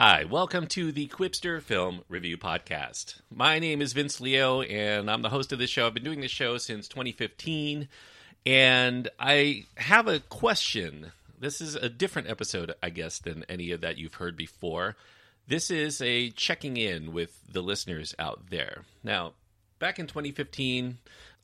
Hi, welcome to the Qwipster Film Review Podcast. My name is Vince Leo, and I'm the host of this show. I've been doing this show since 2015, and I have a question. This is a different episode, I guess, than any of that you've heard before. This is a checking in with the listeners out there. Now, back in 2015,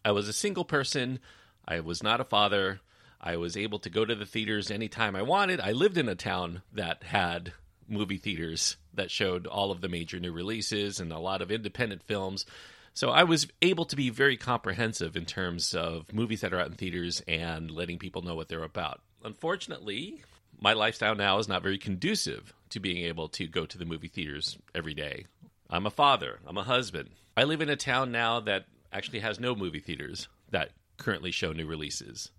I was a single person, I was not a father. I was able to go to the theaters anytime I wanted. I lived in a town that had movie theaters that showed all of the major new releases and a lot of independent films. So I was able to be very comprehensive in terms of movies that are out in theaters and letting people know what they're about. Unfortunately, my lifestyle now is not very conducive to being able to go to the movie theaters every day. I'm a father, I'm a husband. I live in a town now that actually has no movie theaters that currently show new releases.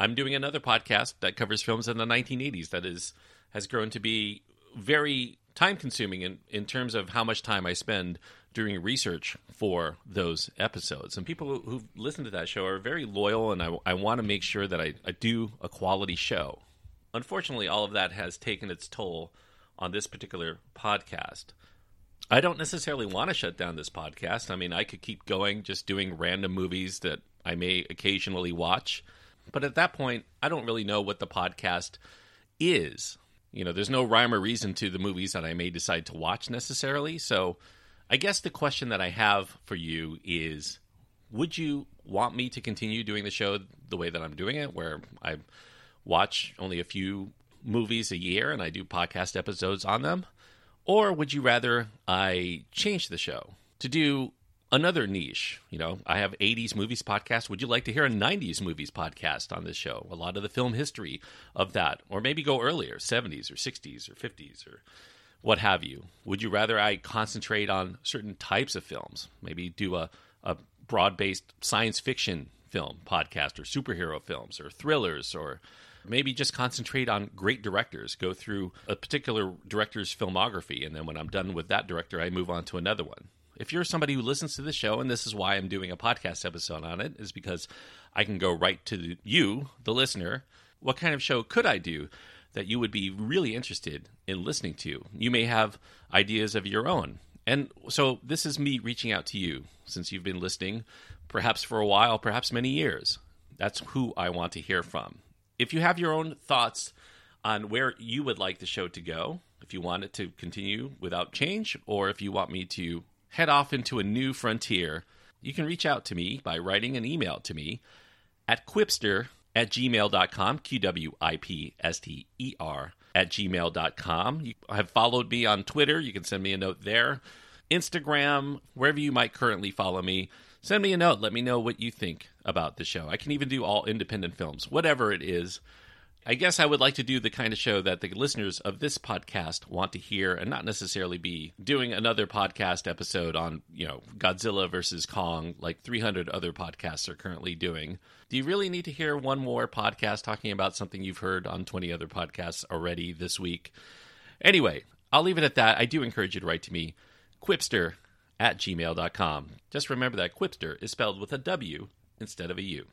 I'm doing another podcast that covers films in the 1980s that is has grown to be very time consuming in, in terms of how much time I spend doing research for those episodes. And people who listen to that show are very loyal, and I, I want to make sure that I, I do a quality show. Unfortunately, all of that has taken its toll on this particular podcast. I don't necessarily want to shut down this podcast. I mean, I could keep going just doing random movies that I may occasionally watch. But at that point, I don't really know what the podcast is. You know, there's no rhyme or reason to the movies that I may decide to watch necessarily. So I guess the question that I have for you is would you want me to continue doing the show the way that I'm doing it, where I watch only a few movies a year and I do podcast episodes on them? Or would you rather I change the show to do another niche. You know, I have 80s movies podcast. Would you like to hear a 90s movies podcast on this show? A lot of the film history of that, or maybe go earlier, 70s or 60s or 50s or what have you. Would you rather I concentrate on certain types of films? Maybe do a, a broad based science fiction film podcast or superhero films or thrillers or maybe just concentrate on great directors go through a particular director's filmography and then when i'm done with that director i move on to another one if you're somebody who listens to the show, and this is why I'm doing a podcast episode on it, is because I can go right to you, the listener. What kind of show could I do that you would be really interested in listening to? You may have ideas of your own. And so this is me reaching out to you since you've been listening, perhaps for a while, perhaps many years. That's who I want to hear from. If you have your own thoughts on where you would like the show to go, if you want it to continue without change, or if you want me to head off into a new frontier, you can reach out to me by writing an email to me at qwipster at gmail.com, Q W I P S T E R, at gmail.com. You have followed me on Twitter. You can send me a note there. Instagram, wherever you might currently follow me, send me a note. Let me know what you think about the show. I can even do all independent films, whatever it is. I guess I would like to do the kind of show that the listeners of this podcast want to hear and not necessarily be doing another podcast episode on, you know, Godzilla versus Kong like 300 other podcasts are currently doing. Do you really need to hear one more podcast talking about something you've heard on 20 other podcasts already this week? Anyway, I'll leave it at that. I do encourage you to write to me, qwipster at gmail.com. Just remember that Qwipster is spelled with a W instead of a U.